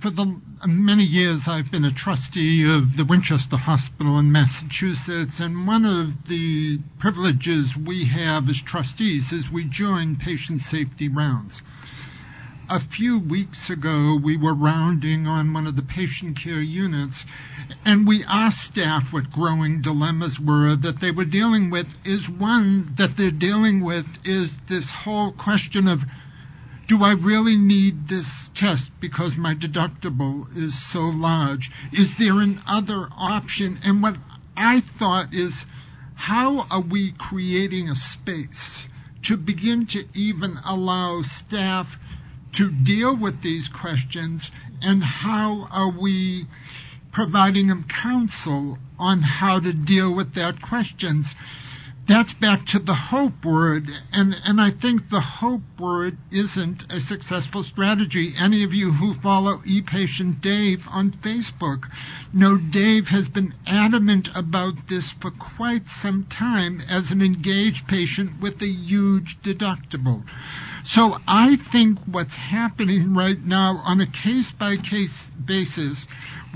for the uh, many years I've been a trustee of the Winchester Hospital in Massachusetts, and one of the privileges we have as trustees is we join patient safety rounds a few weeks ago, we were rounding on one of the patient care units, and we asked staff what growing dilemmas were that they were dealing with. Is one that they're dealing with is this whole question of do I really need this test because my deductible is so large? Is there an other option? And what I thought is, how are we creating a space to begin to even allow staff to deal with these questions and how are we providing them counsel on how to deal with that questions that's back to the hope word and and I think the hope word isn't a successful strategy. Any of you who follow e-patient Dave on Facebook know Dave has been adamant about this for quite some time as an engaged patient with a huge deductible. So I think what's happening right now on a case by case basis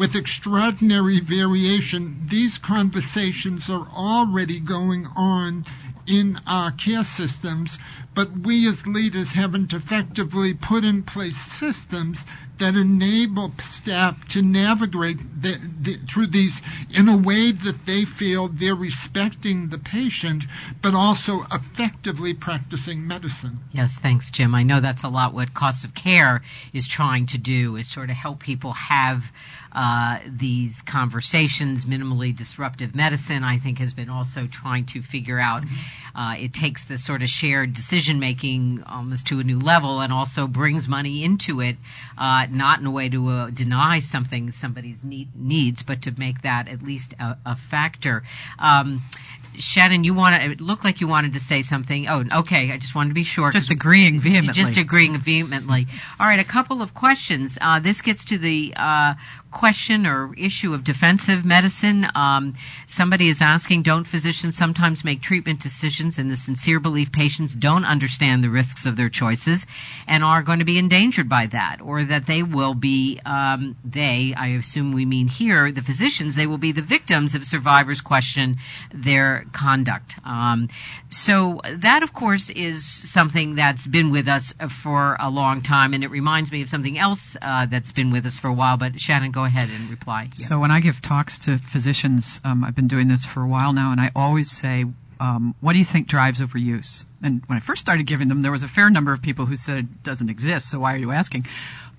with extraordinary variation, these conversations are already going on in our care systems, but we as leaders haven't effectively put in place systems that enable staff to navigate the, the, through these in a way that they feel they're respecting the patient, but also effectively practicing medicine. Yes, thanks, Jim. I know that's a lot what Cost of Care is trying to do, is sort of help people have uh, these conversations. Minimally disruptive medicine, I think, has been also trying to figure out. Uh, it takes the sort of shared decision making almost to a new level, and also brings money into it, uh, not in a way to uh, deny something somebody's need, needs, but to make that at least a, a factor. Um, Shannon, you want to, it looked like you wanted to say something. Oh, okay. I just wanted to be sure. Just agreeing vehemently. Just agreeing vehemently. All right. A couple of questions. Uh, this gets to the, uh, question or issue of defensive medicine. Um, somebody is asking, don't physicians sometimes make treatment decisions in the sincere belief patients don't understand the risks of their choices and are going to be endangered by that, or that they will be, um, they, I assume we mean here, the physicians, they will be the victims if survivors question their conduct. Um, so that, of course, is something that's been with us for a long time, and it reminds me of something else uh, that's been with us for a while. But Shannon, go ahead and reply. Yeah. So when I give talks to physicians, um, I've been doing this for a while now, and I always say, um, "What do you think drives overuse?" And when I first started giving them, there was a fair number of people who said it doesn't exist. So why are you asking?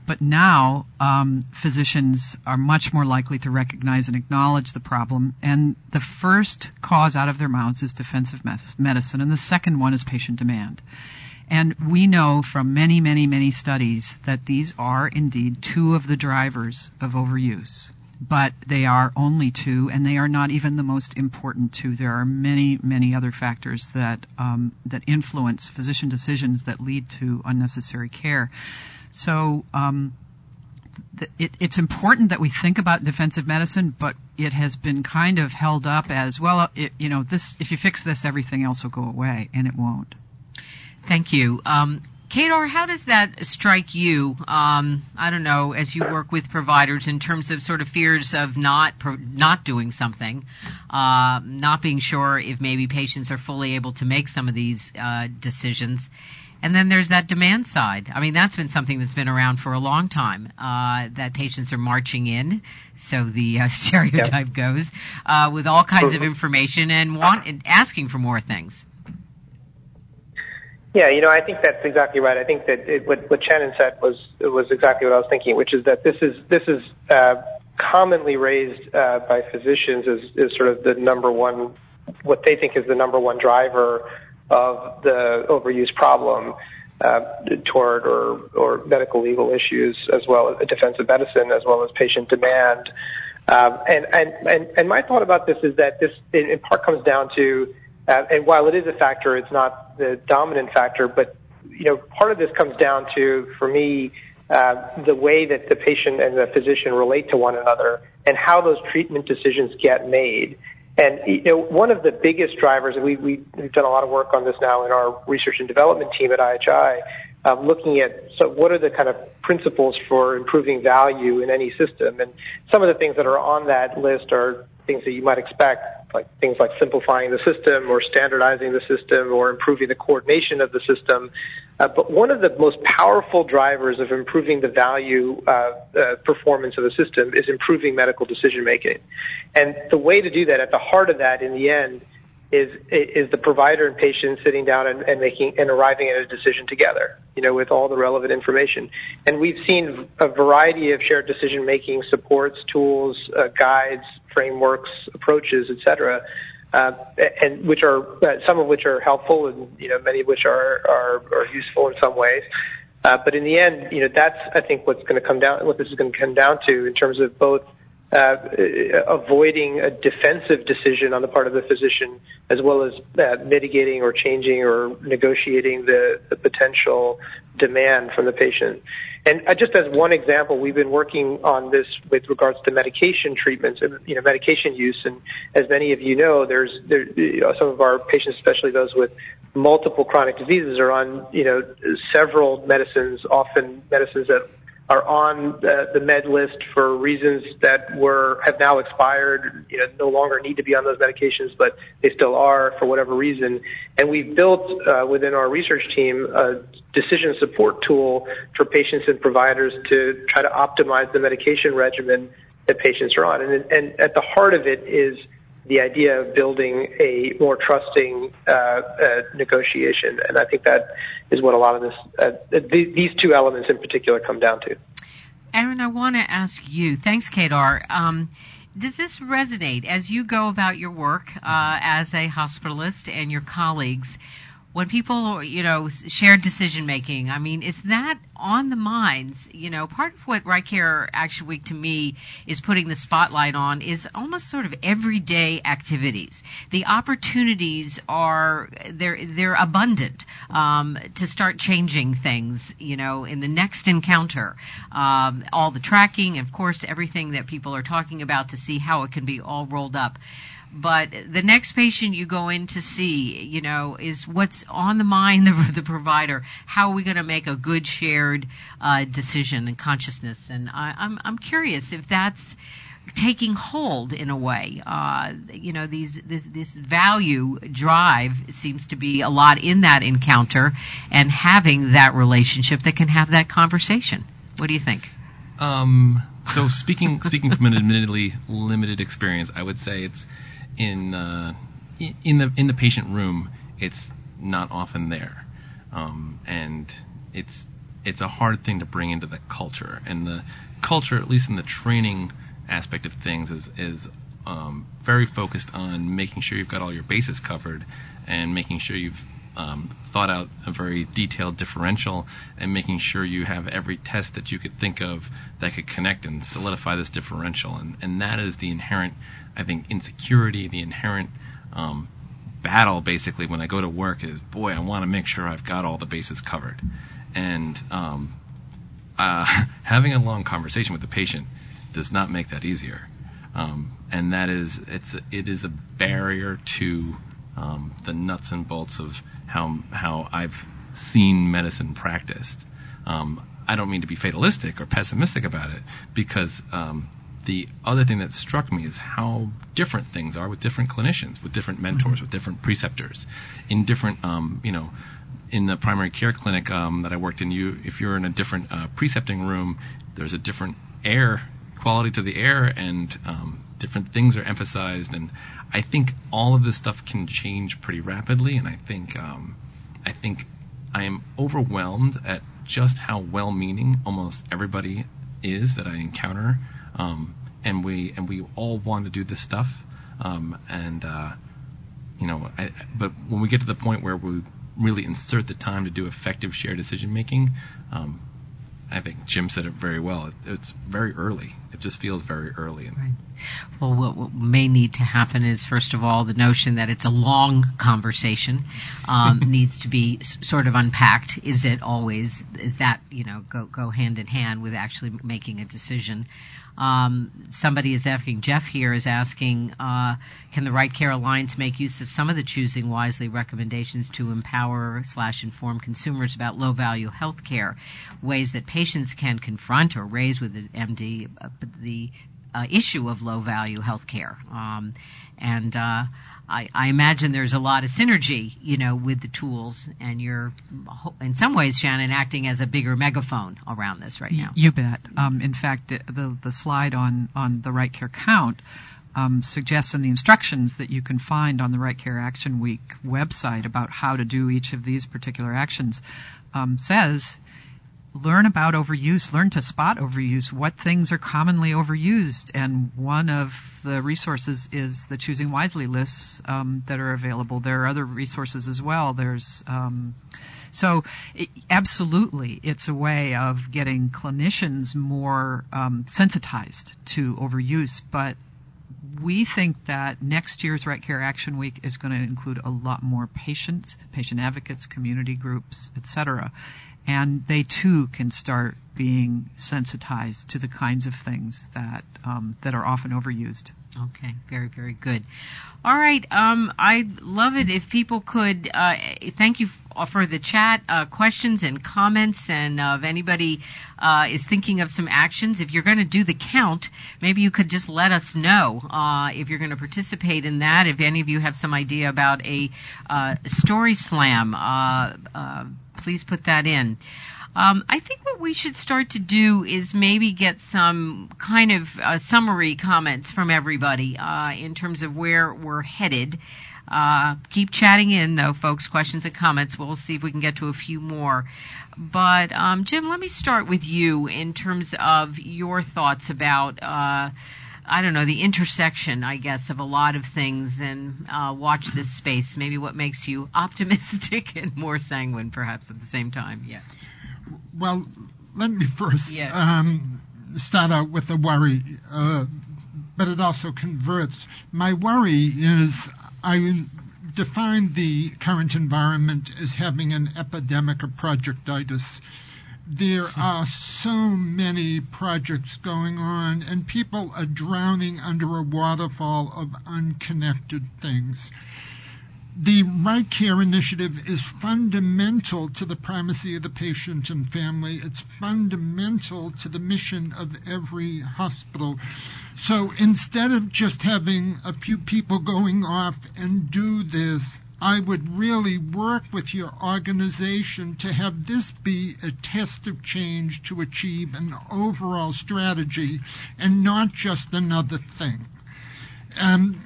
But now um, physicians are much more likely to recognize and acknowledge the problem. And the first cause out of their mouths is defensive medicine, and the second one is patient demand. And we know from many, many, many studies that these are indeed two of the drivers of overuse. but they are only two, and they are not even the most important two. There are many, many other factors that um, that influence physician decisions that lead to unnecessary care. So. Um, it, it's important that we think about defensive medicine, but it has been kind of held up as well. It, you know, this if you fix this, everything else will go away, and it won't. Thank you. Um, Kedar, how does that strike you? Um, I don't know, as you work with providers in terms of sort of fears of not not doing something, uh, not being sure if maybe patients are fully able to make some of these uh, decisions. And then there's that demand side. I mean, that's been something that's been around for a long time. Uh, that patients are marching in, so the uh, *laughs* stereotype goes, uh, with all kinds of information and want and asking for more things. Yeah, you know, I think that's exactly right. I think that it, what, what Shannon said was was exactly what I was thinking, which is that this is this is uh, commonly raised uh, by physicians as, as sort of the number one, what they think is the number one driver of the overuse problem uh, toward or or medical legal issues, as well as defensive medicine, as well as patient demand. Um, and, and and and my thought about this is that this in, part comes down to and while it is a factor, it's not the dominant factor. But you know, part of this comes down to, for me, uh, the way that the patient and the physician relate to one another, and how those treatment decisions get made. And you know, one of the biggest drivers, and we, we've done a lot of work on this now in our research and development team at IHI, um, looking at so what are the kind of principles for improving value in any system. And some of the things that are on that list are things that you might expect, like things like simplifying the system or standardizing the system or improving the coordination of the system. Uh, but one of the most powerful drivers of improving the value uh, uh, performance of the system is improving medical decision making. And the way to do that, at the heart of that, in the end, is is the provider and patient sitting down and, and making and arriving at a decision together, you know, with all the relevant information. And we've seen a variety of shared decision making supports, tools, uh, guides, frameworks, approaches, etc. Uh, and which are uh, some of which are helpful, and you know many of which are are, are useful in some ways. Uh, but in the end, you know that's I think what's going to come down, what this is going to come down to in terms of both uh, avoiding a defensive decision on the part of the physician, as well as uh, mitigating or changing or negotiating the, the potential demand from the patient. And uh, just as one example, we've been working on this with regards to medication treatments and you know medication use. And as many of you know, there's there, you know, some of our patients, especially those with multiple chronic diseases, are on you know several medicines, often medicines that are on the, med list for reasons that were have now expired, you know, no longer need to be on those medications, but they still are for whatever reason. And we've built uh, within our research team a decision support tool for patients and providers to try to optimize the medication regimen that patients are on. And, and at the heart of it is the idea of building a more trusting uh, uh, negotiation, and I think that is what a lot of this, uh, th- these two elements in particular, come down to. Aaron, I want to ask you. Thanks, Kedar. Um, does this resonate as you go about your work uh, as a hospitalist and your colleagues? When people, you know, share decision making, I mean, is that on the minds? You know, part of what Right Care Action Week to me is putting the spotlight on is almost sort of everyday activities. The opportunities are they're they're abundant um, to start changing things. You know, in the next encounter, um, all the tracking, of course, everything that people are talking about to see how it can be all rolled up but the next patient you go in to see, you know, is what's on the mind of the provider. How are we going to make a good shared uh, decision and consciousness? And I, I'm I'm curious if that's taking hold in a way. Uh, you know, these this, this value drive seems to be a lot in that encounter and having that relationship that can have that conversation. What do you think? Um, so speaking speaking from an admittedly limited experience, I would say it's in uh, in the in the patient room, it's not often there, um, and it's it's a hard thing to bring into the culture. And the culture, at least in the training aspect of things, is is um, very focused on making sure you've got all your bases covered and making sure you've um, thought out a very detailed differential and making sure you have every test that you could think of that could connect and solidify this differential. And, and that is the inherent, I think, insecurity, the inherent um, battle basically when I go to work is, boy, I want to make sure I've got all the bases covered. And um, uh, *laughs* having a long conversation with the patient does not make that easier. Um, and that is, it's, it is a barrier to um, the nuts and bolts of how how I've seen medicine practiced. Um, I don't mean to be fatalistic or pessimistic about it because um, the other thing that struck me is how different things are with different clinicians, with different mentors, mm-hmm. with different preceptors, in different, um, you know, in the primary care clinic um, that I worked in. You, if you're in a different uh, precepting room, there's a different air quality to the air, and um, different things are emphasized. And I think all of this stuff can change pretty rapidly. And I think, um, I think I am overwhelmed at just how well-meaning almost everybody is that I encounter um, and we and we all want to do this stuff. Um, and uh, you know, I, but when we get to the point where we really insert the time to do effective shared decision making, um, I think Jim said it very well. It, it's very early. It just feels very early. Right. Well, what, what, may need to happen is, first of all, the notion that it's a long conversation um, *laughs* needs to be s- sort of unpacked. Is it always? Is that you know go go hand in hand with actually making a decision? Um, somebody is asking, Jeff here is asking, uh, can the Right Care Alliance make use of some of the Choosing Wisely recommendations to empower slash inform consumers about low value health care, ways that patients can confront or raise with the MD uh, the uh, issue of low value health care? Um, and uh, I, I imagine there's a lot of synergy, you know, with the tools, and you're, in some ways, Shannon, acting as a bigger megaphone around this right now. You bet. Um, in fact, the the slide on on the Right Care Count um, suggests in the instructions that you can find on the Right Care Action Week website about how to do each of these particular actions um, says learn about overuse, learn to spot overuse, what things are commonly overused. And one of the resources is the Choosing Wisely lists um, that are available. There are other resources as well. There's um, so it, absolutely, it's a way of getting clinicians more um, sensitized to overuse, but we think that next year's Right Care Action Week is going to include a lot more patients, patient advocates, community groups, etc and they too can start being sensitized to the kinds of things that um, that are often overused. Okay, very very good. All right, um, I'd love it if people could. Uh, thank you for the chat, uh, questions and comments, and uh, if anybody uh, is thinking of some actions, if you're going to do the count, maybe you could just let us know uh, if you're going to participate in that. If any of you have some idea about a uh, story slam please put that in. Um, I think what we should start to do is maybe get some kind of uh, summary comments from everybody uh, in terms of where we're headed. Uh, keep chatting in though, folks. Questions and comments. We'll see if we can get to a few more. But um, Jim, let me start with you in terms of your thoughts about uh, I don't know, the intersection, I guess, of a lot of things and uh, watch this space. Maybe what makes you *laughs* optimistic and more sanguine, perhaps, at the same time. Yeah. Well, let me first yeah. um, start out with a worry, uh, but it also converts. My worry is I define the current environment as having an epidemic of projectitis there are so many projects going on, and people are drowning under a waterfall of unconnected things. The Right Care Initiative is fundamental to the primacy of the patient and family. It's fundamental to the mission of every hospital. So instead of just having a few people going off and do this, I would really work with your organization to have this be a test of change to achieve an overall strategy and not just another thing. Um,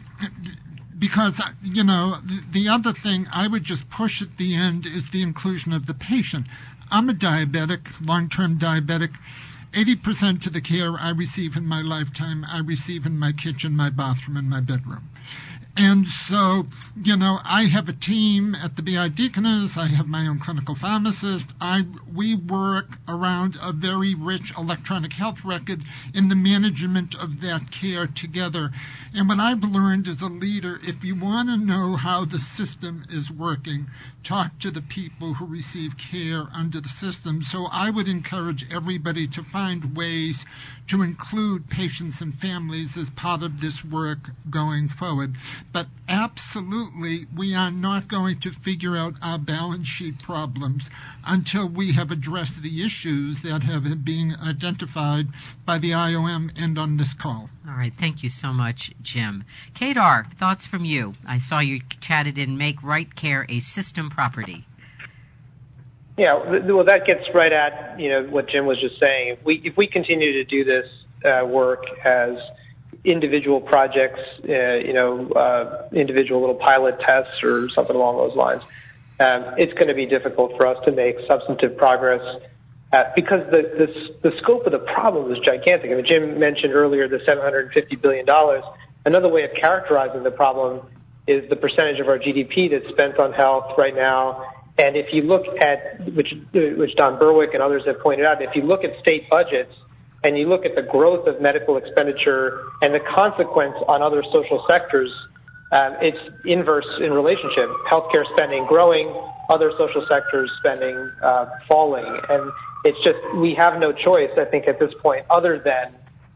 because, you know, the, the other thing I would just push at the end is the inclusion of the patient. I'm a diabetic, long term diabetic. 80% of the care I receive in my lifetime, I receive in my kitchen, my bathroom, and my bedroom And so, you know, I have a team at the BI Deaconess. I have my own clinical pharmacist. I, we work around a very rich electronic health record in the management of that care together. And what I've learned as a leader, if you want to know how the system is working, talk to the people who receive care under the system. So I would encourage everybody to find ways to include patients and families as part of this work going forward. But absolutely, we are not going to figure out our balance sheet problems until we have addressed the issues that have been identified by the IOM and on this call. All right, thank you so much, Jim. Kedar, thoughts from you? I saw you chatted in Make Right Care a System Property. Yeah, well, that gets right at you know what Jim was just saying. If we if we continue to do this uh, work as individual projects, uh, you know, uh, individual little pilot tests or something along those lines, um, it's going to be difficult for us to make substantive progress uh, because the, the the scope of the problem is gigantic. I mean, Jim mentioned earlier the 750 billion dollars. Another way of characterizing the problem is the percentage of our GDP that's spent on health right now and if you look at, which, which Don Berwick and others have pointed out, if you look at state budgets and you look at the growth of medical expenditure and the consequence on other social sectors, um, it's inverse in relationship. Healthcare spending growing, other social sectors spending uh, falling. And it's just, we have no choice, I think, at this point, other than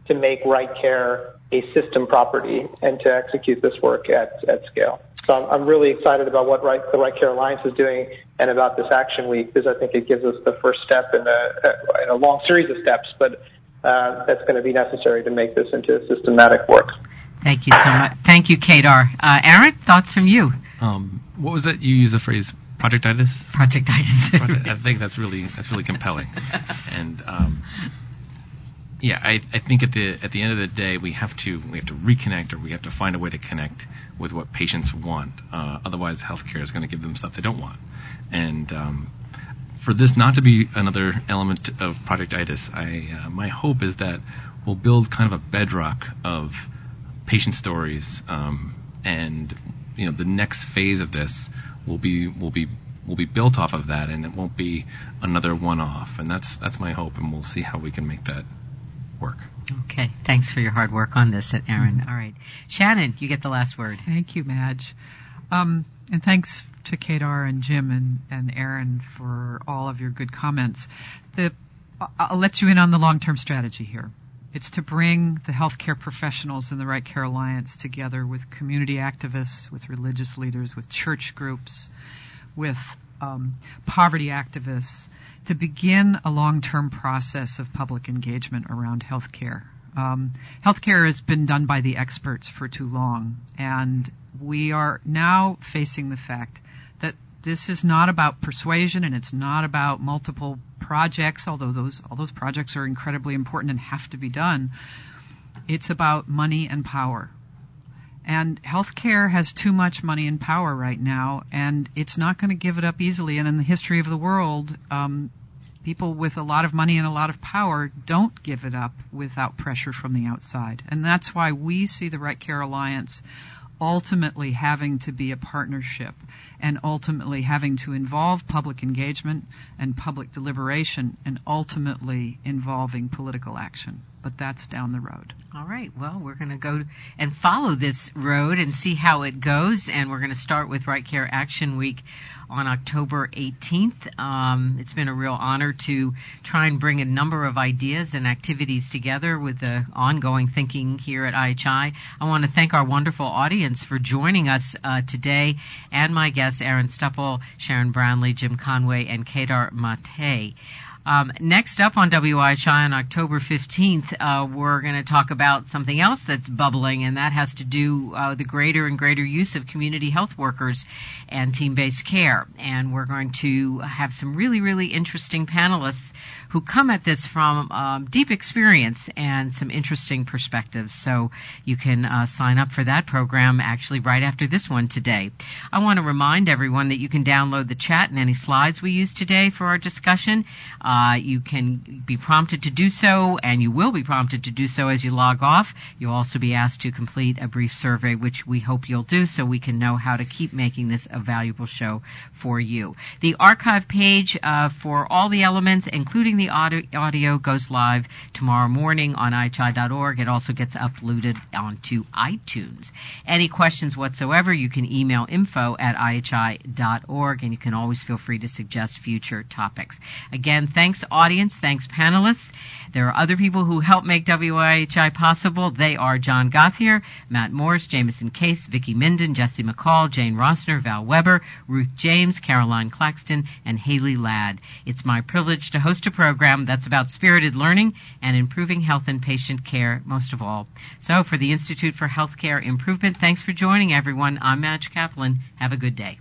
to make right care a system property and to execute this work at, at scale. So I'm, I'm really excited about what right, the Right Care Alliance is doing and about this action week because I think it gives us the first step in a, in a long series of steps, but uh, that's going to be necessary to make this into a systematic work. Thank you so much. Thank you, Kedar. Uh, Aaron, thoughts from you? Um, what was that? You used the phrase projectitis. Projectitis. *laughs* I think that's really that's really compelling, and um, yeah, I, I think at the at the end of the day, we have to we have to reconnect, or we have to find a way to connect with what patients want. Uh, otherwise, healthcare is going to give them stuff they don't want. And um, for this not to be another element of Projectitis, I uh, my hope is that we'll build kind of a bedrock of patient stories, um, and you know the next phase of this will be will be will be built off of that, and it won't be another one-off. And that's that's my hope, and we'll see how we can make that work. Okay, thanks for your hard work on this, Aaron. Mm-hmm. All right, Shannon, you get the last word. Thank you, Madge. Um, and thanks to Kedar and Jim and, and Aaron for all of your good comments. The, I'll let you in on the long-term strategy here. It's to bring the healthcare professionals in the Right Care Alliance together with community activists, with religious leaders, with church groups, with um, poverty activists to begin a long-term process of public engagement around healthcare. Um, healthcare has been done by the experts for too long, and we are now facing the fact that this is not about persuasion and it's not about multiple projects, although those all those projects are incredibly important and have to be done. It's about money and power. And healthcare has too much money and power right now, and it's not going to give it up easily. And in the history of the world, um, people with a lot of money and a lot of power don't give it up without pressure from the outside. And that's why we see the Right Care Alliance ultimately having to be a partnership and ultimately having to involve public engagement and public deliberation and ultimately involving political action but that's down the road. All right. Well, we're going to go and follow this road and see how it goes. And we're going to start with Right Care Action Week on October 18th. Um, it's been a real honor to try and bring a number of ideas and activities together with the ongoing thinking here at IHI. I want to thank our wonderful audience for joining us uh, today and my guests, Aaron Stupple, Shannon Brownlee, Jim Conway, and Kedar Mate. Um, next up on WIHI on October 15th, uh, we're going to talk about something else that's bubbling, and that has to do uh, the greater and greater use of community health workers and team-based care. And we're going to have some really, really interesting panelists who come at this from um, deep experience and some interesting perspectives. So you can uh, sign up for that program actually right after this one today. I want to remind everyone that you can download the chat and any slides we use today for our discussion. Uh, Uh, you can be prompted to do so, and you will be prompted to do so as you log off. You'll also be asked to complete a brief survey, which we hope you'll do so we can know how to keep making this a valuable show for you. The archive page uh, for all the elements, including the audio, goes live tomorrow morning on ihi.org. It also gets uploaded onto iTunes. Any questions whatsoever, you can email info at ihi.org, and you can always feel free to suggest future topics. Again, thanks audience, thanks panelists. There are other people who help make WIHI possible. They are John Gothier, Matt Morris, Jameson Case, Vicki Minden, Jesse McCall, Jane Rossner, Val Weber, Ruth James, Caroline Claxton, and Haley Ladd. It's my privilege to host a program that's about spirited learning and improving health and patient care most of all. So for the Institute for Healthcare Improvement, thanks for joining everyone. I'm Madge Kaplan. Have a good day.